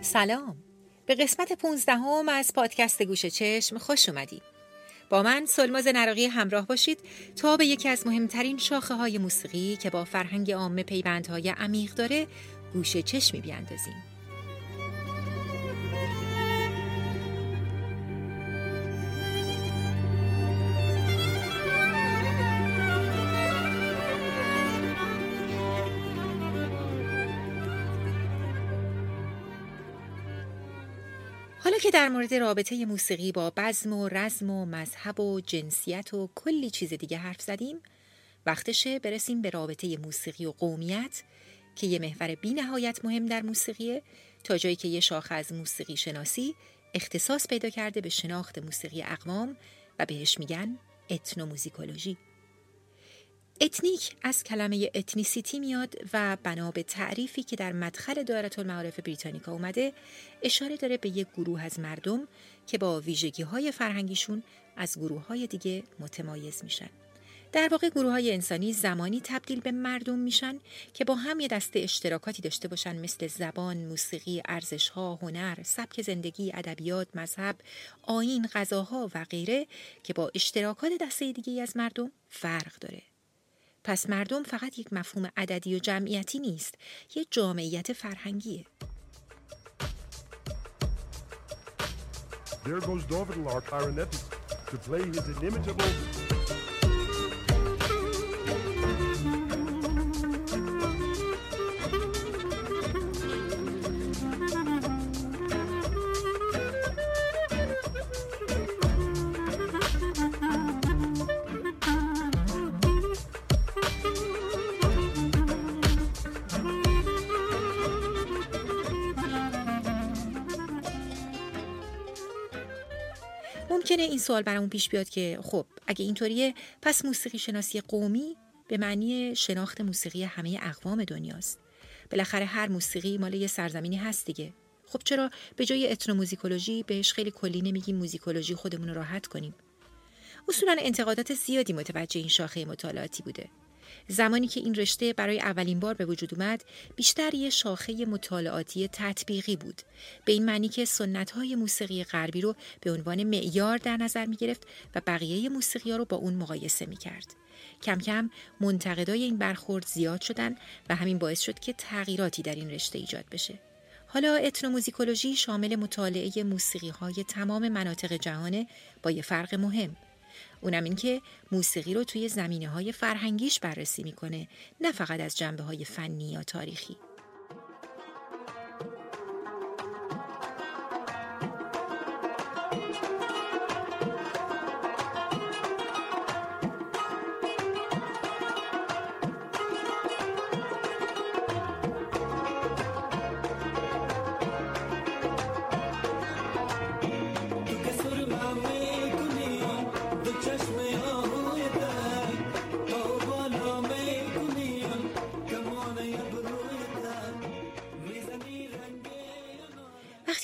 سلام. به قسمت 15 هم از پادکست گوش چشم خوش اومدید با من سلماز نراقی همراه باشید تا به یکی از مهمترین شاخه های موسیقی که با فرهنگ عامه پیوندهای عمیق داره گوش چشمی بیاندازیم. در مورد رابطه موسیقی با بزم و رزم و مذهب و جنسیت و کلی چیز دیگه حرف زدیم وقتشه برسیم به رابطه موسیقی و قومیت که یه محور بی نهایت مهم در موسیقیه تا جایی که یه شاخه از موسیقی شناسی اختصاص پیدا کرده به شناخت موسیقی اقوام و بهش میگن ethnomusicology. ethnic از کلمه ethnicity میاد و بنا به تعریفی که در مدخل دایره المعارف بریتانیکا اومده اشاره داره به یک گروه از مردم که با ویژگی های فرهنگیشون از گروه های دیگه متمایز میشن. در واقع گروه های انسانی زمانی تبدیل به مردم میشن که با هم یه دسته اشتراکاتی داشته باشن مثل زبان، موسیقی، ارزشها، هنر، سبک زندگی، ادبیات، مذهب، آین، غذاها و غیره که با اشتراکات دسته دیگه از مردم فرق داره. پس مردم فقط یک مفهوم عددی و جمعیتی نیست یه جامعیت فرهنگیه. There goes Dovrilar Karanetis to play his inimitable... سوال برامون پیش بیاد که خب اگه اینطوریه پس موسیقی شناسی قومی به معنی شناخت موسیقی همه اقوام دنیاست. بالاخره هر موسیقی مال یه سرزمینی هست دیگه. خب چرا به جای اتنوموزیکولوژی بهش خیلی کلی نمیگیم موزیکولوژی خودمون رو راحت کنیم؟ اصولا انتقادات زیادی متوجه این شاخه مطالعاتی بوده. زمانی که این رشته برای اولین بار به وجود اومد بیشتر یه شاخه مطالعاتی تطبیقی بود به این معنی که سنت های موسیقی غربی رو به عنوان معیار در نظر می گرفت و بقیه موسیقی ها رو با اون مقایسه می کرد. کم کم منتقدای این برخورد زیاد شدن و همین باعث شد که تغییراتی در این رشته ایجاد بشه. حالا اتنوموزیکولوژی شامل مطالعه موسیقی های تمام مناطق جهانه با یه فرق مهم. اونم این که موسیقی رو توی زمینه های فرهنگیش بررسی می‌کنه نه فقط از جنبه های فنی یا تاریخی.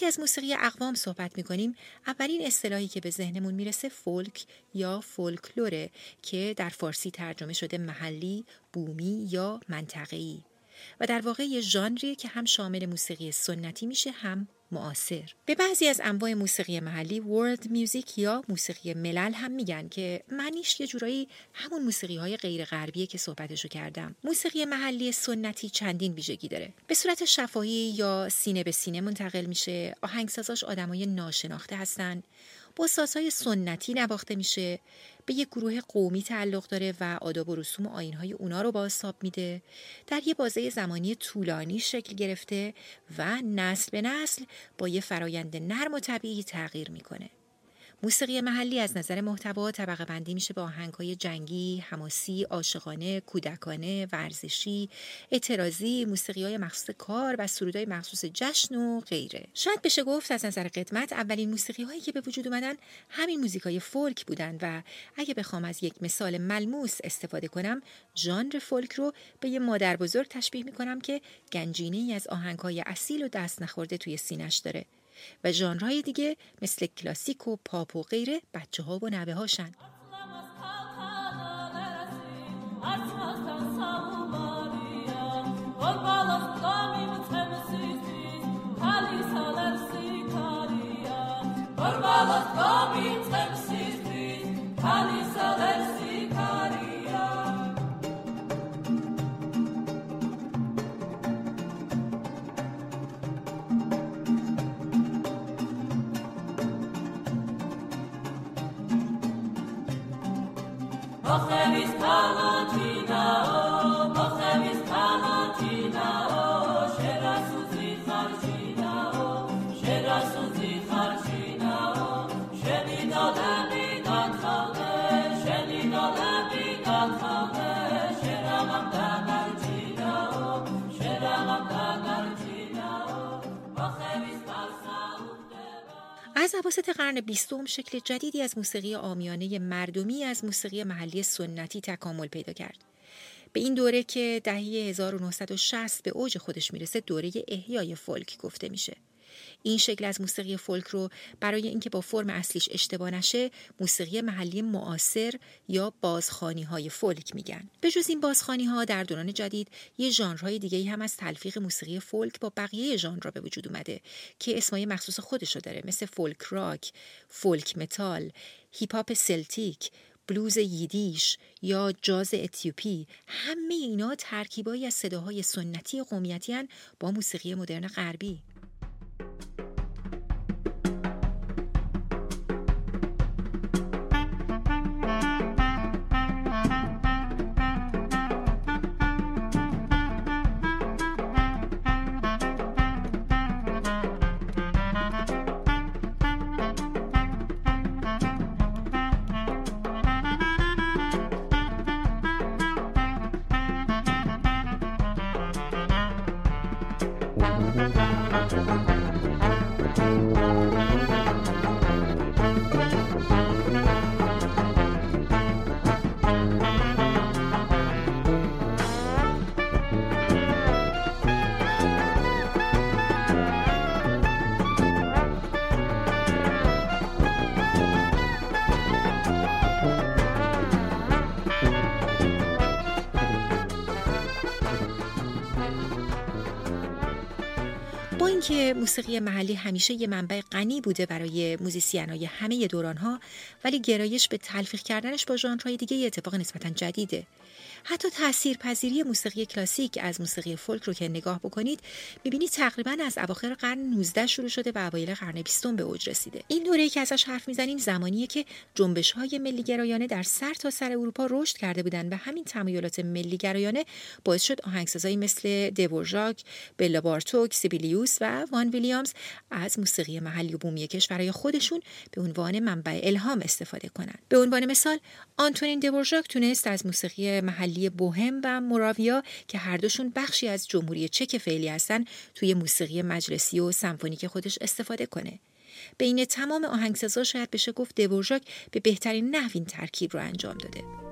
وقتی از موسیقی اقوام صحبت می کنیم اولین اصطلاحی که به ذهنمون می‌رسه فولک یا فولکلوره که در فارسی ترجمه شده محلی، بومی یا منطقه‌ای. و در واقع یه ژانریه که هم شامل موسیقی سنتی میشه هم معاصر. به بعضی از انواع موسیقی محلی ورلد میوزیک یا موسیقی ملل هم میگن که معنیش یه جورایی همون موسیقی های غیر غربیه که صحبتشو کردم. موسیقی محلی سنتی چندین ویژگی داره. به صورت شفاهی یا سینه به سینه منتقل میشه. آهنگسازاش آدمای ناشناخته هستن. سازهای سنتی نواخته میشه. به یک گروه قومی تعلق داره و آداب و رسوم و آینهای اونا رو بازتاب میده. در یه بازه زمانی طولانی شکل گرفته و نسل به نسل با یه فرایند نرم و طبیعی تغییر می‌کنه. موسیقی محلی از نظر محتوا طبقه بندی میشه به آهنگهای جنگی، حماسی، عاشقانه، کودکانه، ورزشی، اعتراضی، موسیقی های مخصوص کار و سرودهای مخصوص جشن و غیره. شاید بشه گفت از نظر قدمت اولین موسیقی هایی که به وجود اومدن همین موزیک های فولک بودن و اگه بخوام از یک مثال ملموس استفاده کنم ژانر فولک رو به یه مادر بزرگ تشبیه می‌کنم که گنجینه ای از آهنگهای اصیل و دست نخورده توی سینش داره و ژانرهای دیگه مثل کلاسیک و پاپ و غیره بچه ها و نوه هاشن. عواسط قرن بیستم شکل جدیدی از موسیقی آمیانه مردمی از موسیقی محلی سنتی تکامل پیدا کرد. به این دوره که دهه 1960 به اوج خودش می‌رسه دوره احیای فولک گفته میشه. این شکل از موسیقی فولک رو برای اینکه با فرم اصلیش اشتباه نشه موسیقی محلی معاصر یا بازخانی های فولک میگن. به جز این بازخانی ها در دوران جدید یه ژانرهای دیگه هم از تلفیق موسیقی فولک با بقیه ژانرها به وجود اومده که اسمای مخصوص خودش رو داره مثل فولک راک، فولک متال، هیپ هاپ سلتیک، بلوز ییدیش یا جاز اتیوپی. همه اینا ترکیبایی از صداهای سنتی قومیتی با موسیقی مدرن غربی. موسیقی محلی همیشه یه منبع غنی بوده برای موزیسینای همه دورانها ولی گرایش به تلفیق کردنش با ژانرهای دیگه یه اتفاق نسبتا جدیده. حتی تاثیرپذیری موسیقی کلاسیک از موسیقی فولک رو که نگاه بکنید می‌بینید تقریبا از اواخر قرن 19 شروع شده و اوایل قرن 20 به اوج رسیده این دوره که ازش حرف می‌زنیم زمانیه که جنبش های ملی گرایانه در سر تا سر اروپا رشد کرده بودن و همین تمایلات ملی گرایانه باعث شد آهنگسازایی مثل دورژاک، بلا بارتوک، سیبیلیوس و وان ویلیامز از موسیقی محلی و بومی کشورهای خودشون به عنوان منبع الهام استفاده کنند. به عنوان مثال آنتونین دورژاک تونست از موسیقی محلی محلی بوهم و موراویا که هر دوشون بخشی از جمهوری چک فعلی هستن توی موسیقی مجلسی و سمفونیک خودش استفاده کنه. بین تمام آهنگسازا شاید بشه گفت دورژاک به بهترین نحو این ترکیب رو انجام داده.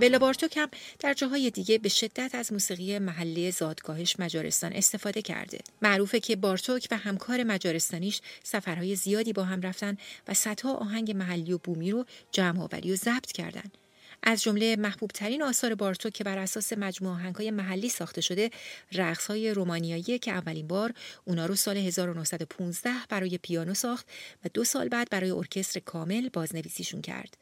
بلا بارتوک هم در جاهای دیگه به شدت از موسیقی محلی زادگاهش مجارستان استفاده کرده. معروفه که بارتوک و همکار مجارستانیش سفرهای زیادی با هم رفتن و صدها آهنگ محلی و بومی رو جمع آوری و ضبط کردن. از جمله محبوب ترین آثار بارتوک که بر اساس مجموعه های محلی ساخته شده رقص های رومانیایی که اولین بار اونا رو سال 1915 برای پیانو ساخت و دو سال بعد برای ارکستر کامل بازنویسیشون کرد.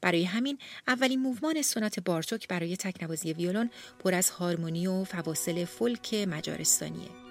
برای همین اولین موومان سونات بارتوک برای تکنوازی ویولون پر از هارمونی و فواصل فولک مجارستانیه.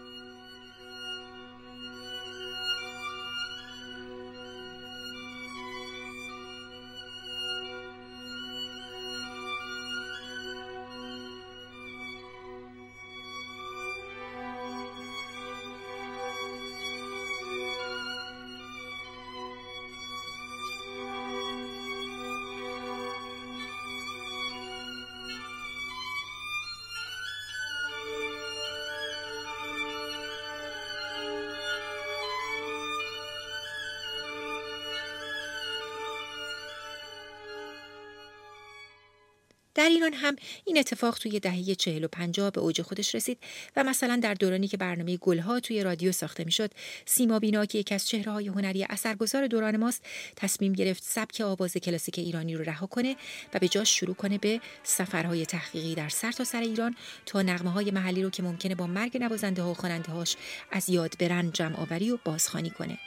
در ایران هم این اتفاق توی دهه چهل و پنجاه به اوج خودش رسید و مثلا در دورانی که برنامه گلها توی رادیو ساخته می‌شد سیما بینا که یکی از چهره های هنری اثرگذار دوران ماست تصمیم گرفت سبک آواز کلاسیک ایرانی رو رها کنه و به جاش شروع کنه به سفرهای تحقیقی در سرتاسر سر ایران تا نغمه های محلی رو که ممکنه با مرگ نوازنده ها و خواننده هاش از یاد برن جمع آوری و بازخوانی کنه.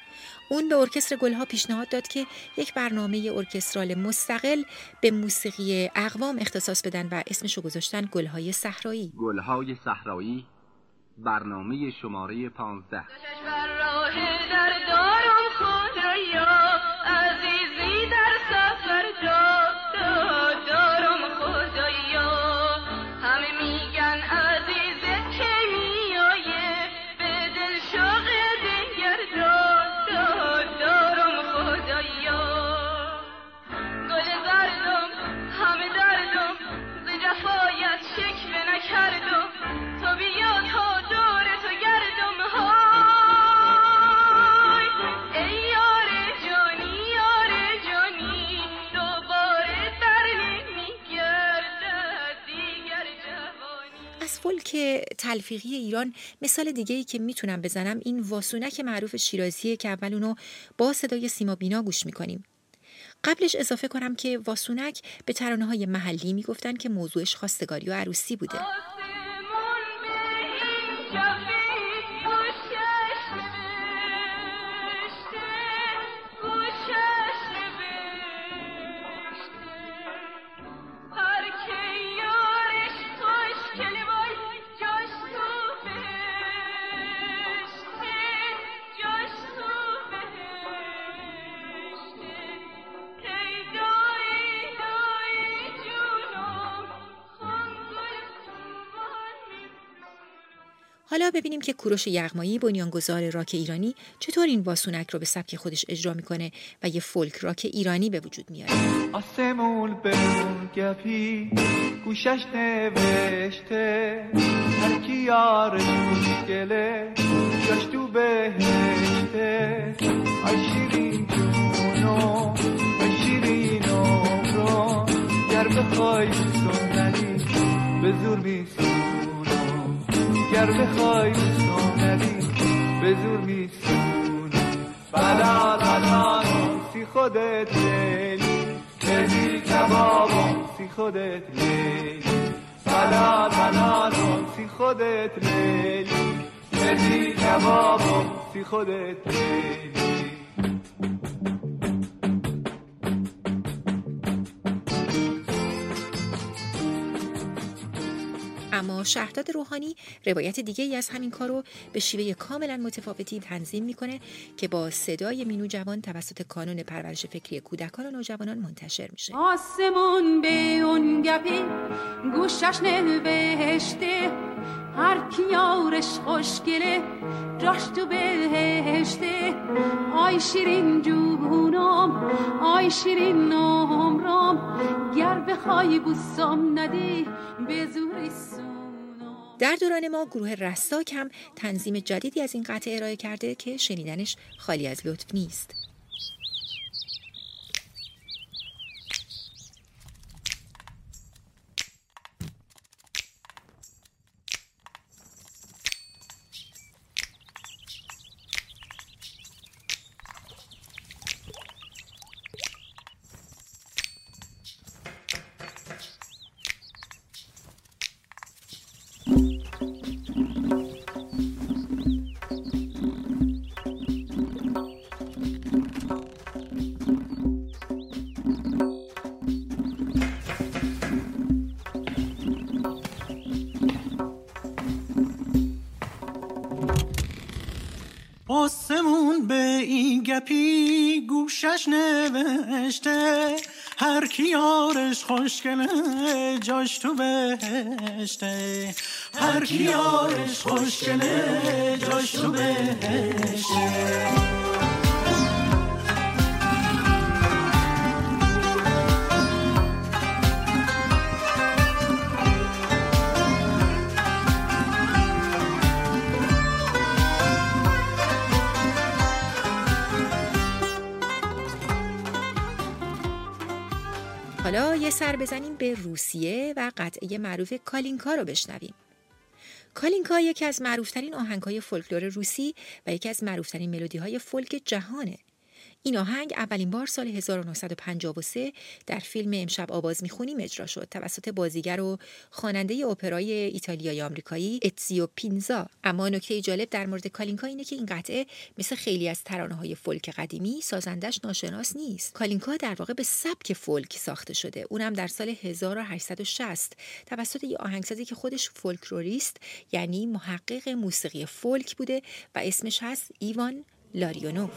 اون به ارکستر گلها پیشنهاد داد که یک برنامه ارکسترال مستقل به موسیقی اقوام اختصاص بدن و اسمشو گذاشتن گلهای صحرایی. گلهای صحرایی برنامه شماره 15 تلفیقی ایران مثال دیگه ای که می‌تونم بزنم این واسونک معروف شیرازیه که اول اونو با صدای سیما بینا گوش می‌کنیم. قبلش اضافه کنم که واسونک به ترانه های محلی می‌گفتن که موضوعش خواستگاری و عروسی بوده. ببینیم که کوروش یغمایی بنیانگذار راک ایرانی چطور این واسونک رو به سبک خودش اجرا می‌کنه و یه فولک راک ایرانی به وجود میاره؟ آسمون به گپی گوشش نوشته هر گر بخوای سونری به زور میسونی بلا بلا سی خودت لیلی. بدی کبابم سی خودت لیلی. بلا بلا سی خودت لیلی. بدی کبابم سی خودت لیلی. اما شهرداد روحانی روایت دیگه ای از همین کار رو به شیوه کاملا متفاوتی تنظیم می‌کنه که با صدای مینو جوان توسط کانون پرورش فکری کودکان و نوجوانان منتشر میشه. آسمون به اون گپی گوشش نوشته هر کیارش خوشگله جاش تو بهشته. آی شیرین جونم آی شیرین نامرام گر بخوای بوسام ندی به زوری در دوران ما گروه رستاک هم تنظیم جدیدی از این قطعه ارائه کرده که شنیدنش خالی از لطف نیست. گپی گوشش نوشته هر کی یارش خوشگله جاش تو بهشته. هر کی یارش خوشگله جاش تو بهشته. حالا یه سر بزنیم به روسیه و قطعه معروف کالینکا رو بشنویم. کالینکا یکی از معروفترین آهنگهای فولکلور روسی و یکی از معروفترین ملودی های فولک جهانه. این آهنگ اولین بار سال 1953 در فیلم امشب آواز می‌خونیم اجرا شد. توسط بازیگر و خواننده اپرای ایتالیایی آمریکایی اتزیو پینزا اما نکته جالب در مورد کالینکا اینه که این قطعه مثل خیلی از ترانه های فولک قدیمی سازندش ناشناس نیست. کالینکا در واقع به سبک فولک ساخته شده. اونم در سال 1860 توسط یه آهنگسازی که خودش فولکلوریست یعنی محقق موسیقی فولک بوده و اسمش هست ایوان لاریونوف.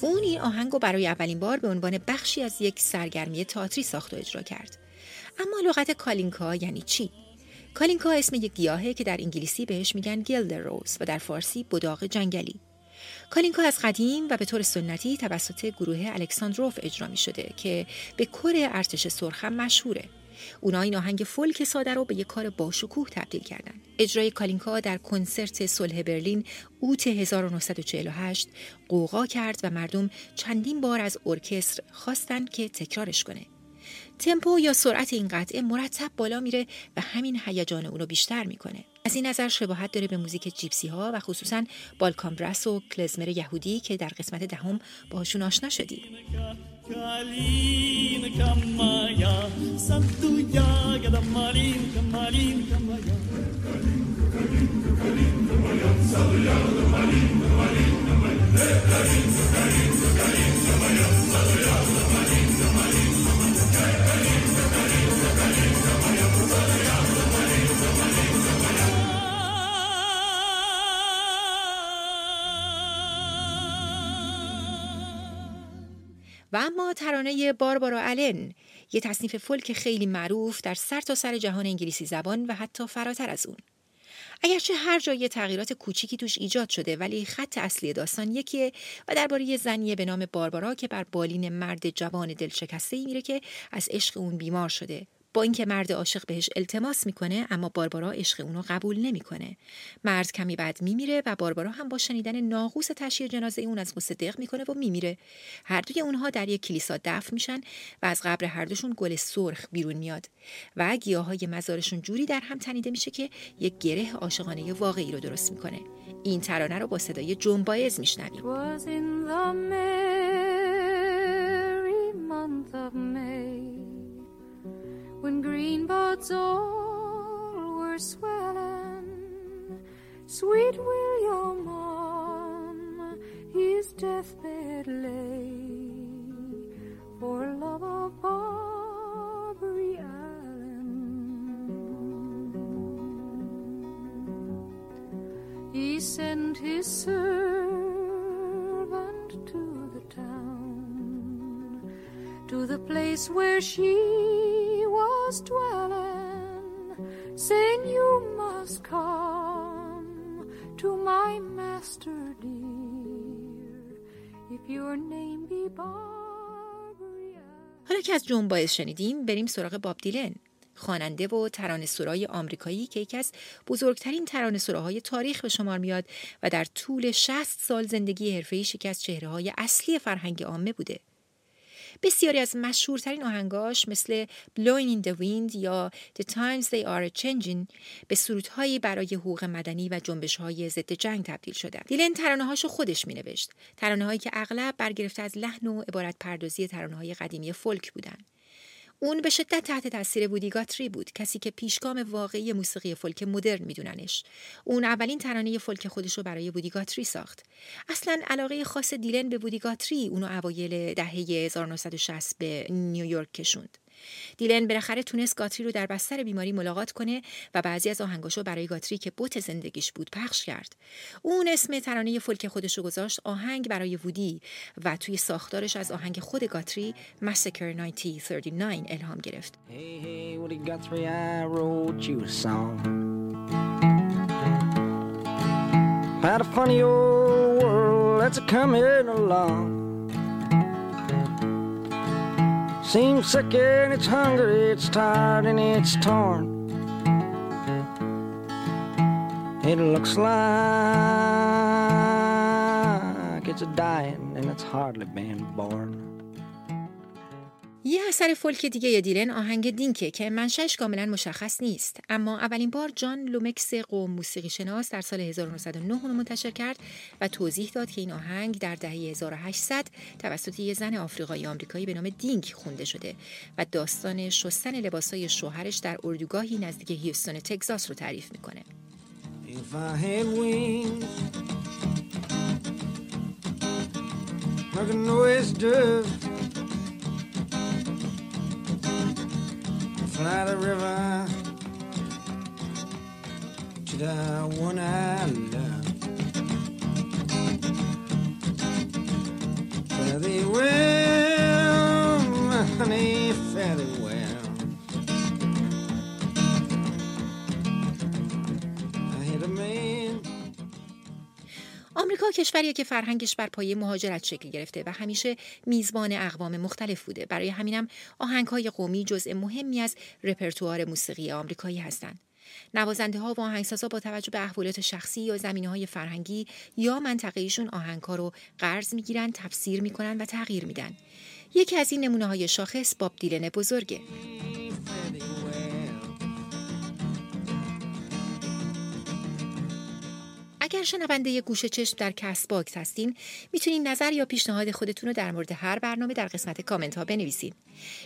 اون این آهنگ رو برای اولین بار به عنوان بخشی از یک سرگرمی تئاتری ساخت و اجرا کرد. اما لغت کالینکا یعنی چی؟ کالینکا اسم یک گیاهه که در انگلیسی بهش میگن guelder rose و در فارسی بداغ جنگلی. کالینکا از قدیم و به طور سنتی توسط گروه الکساندروف اجرا می شده که به کر ارتش سرخ هم مشهوره. اونا این آهنگ فولک ساده رو به یک کار باشکوه تبدیل کردن. اجرای کالینکا در کنسرت صلح برلین اوت 1948 قوقا کرد و مردم چندین بار از ارکستر خواستن که تکرارش کنه. تمپو یا سرعت این قطعه مرتب بالا میره و همین هیجان اونو بیشتر می‌کنه. از این نظر شباهت داره به موزیک جیپسی ها و خصوصا بالکان برس و کلزمر یهودی که در قسمت دهم باهاشون آشنا شدیم. Калинка моя, в саду ягода малинка, малинка моя. و اما ترانه باربارا آلن یه تصنیف فولک خیلی معروف در سر تا سر جهان انگلیسی زبان و حتی فراتر از اون. اگرچه هر جا یه تغییرات کوچیکی توش ایجاد شده ولی خط اصلی داستان یکیه و درباره یه زنیه به نام باربارا که بر بالین مرد جوان دلشکسته ای میره که از عشق اون بیمار شده با اینکه مرد عاشق بهش التماس می‌کنه اما باربارا عشق اونو قبول نمی‌کنه. مرد کمی بعد میمیره و باربارا هم با شنیدن ناقوس تشییع جنازه اون از غصه دق می‌کنه و میمیره. هر دوی اونها در یک کلیسا دفن میشن و از قبر هر دوشون گل سرخ بیرون میاد و گیاهای مزارشون جوری در هم تنیده میشه که یک گره عاشقانه واقعی رو درست می‌کنه. این ترانه رو با صدای جون باز میشنویم. Green buds all were swelling. Sweet William on his deathbed lay for love of Barbary Allen. He sent his servant to the town, to the place where she was dwelling, saying, You must come to my master dear, if your name be Barbary Allen. حالا که از جون باعث شنیدیم بریم سراغ باب دیلن خواننده و ترانه سرای آمریکایی که یکی از بزرگترین ترانه سراهای تاریخ به شمار میاد و در طول 60 سال زندگی حرفه‌ای یکی از چهره های اصلی فرهنگ عامه بوده. بسیاری از مشهورترین آهنگاش مثل Blowing in the Wind یا The Times They Are Changing به سرودهایی برای حقوق مدنی و جنبش‌های ضد جنگ تبدیل شدن. دیلن ترانه‌هاشو خودش مینوشت. ترانه‌هایی که اغلب برگرفته از لحن و عبارت پردازی ترانه‌های قدیمی فولک بودن. اون به شدت تحت تاثیر بودیگاتری بود کسی که پیشگام واقعی موسیقی فولک مدرن میدوننش. اون اولین ترانه فولک خودش رو برای بودیگاتری ساخت. اصلا علاقه خاص دیلن به بودیگاتری اونو اوایل دهه 1960 به نیویورک کشوند. دیلن بالاخره تونست گاتری رو در بستر بیماری ملاقات کنه و بعضی از آهنگاشو برای گاتری که بوت زندگیش بود پخش کرد. اون اسم ترانه فولک خودش رو گذاشت آهنگ برای وودی و توی ساختارش از آهنگ خود گاتری Massacre 1939 الهام گرفت. Hey, hey. About a funny old world that's a coming along. Seems sick and it's hungry, it's tired and it's torn. It looks like it's a dying and it's hardly been born. یه اثر فولک دیگه دیلن آهنگ دینکه که منشأش کاملا مشخص نیست. اما اولین بار جان لومکس قوم موسیقی شناس در سال 1909 اون رو منتشر کرد و توضیح داد که این آهنگ در دهه 1800 توسط یه زن آفریقایی آمریکایی به نام دینک خونده شده و داستان شستن لباسای شوهرش در اردوگاهی نزدیک هیوستون تگزاس رو تعریف می‌کنه. I had wings dove, fly the river to the one I love. Fare thee well, honey, fare thee well. آمریکا کشوریه که فرهنگش بر پایه مهاجرت شکل گرفته و همیشه میزبان اقوام مختلف بوده. برای همینم آهنگهای قومی جزء مهمی از رپرتوار موسیقی آمریکایی هستند. نوازنده ها و آهنگسازا با توجه به احوالات شخصی یا زمینه های فرهنگی یا منطقه‌ایشون آهنگها رو قرض می‌گیرن، تفسیر می‌کنن و تغییر میدن. یکی از این نمونه های شاخص باب دیلن بزرگه. اگر شنونده گوش چشم در Castbox هستین می‌تونین نظر یا پیشنهاد خودتون رو در مورد هر برنامه در قسمت کامنت ها بنویسین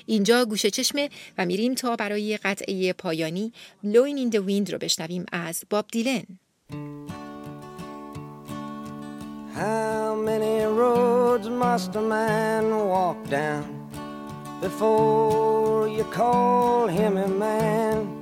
اینجا گوش چشمه و میریم تا برای قطعه پایانی Blowing in the Wind رو بشنویم از باب دیلن How many roads must a man walk down before you call him a man?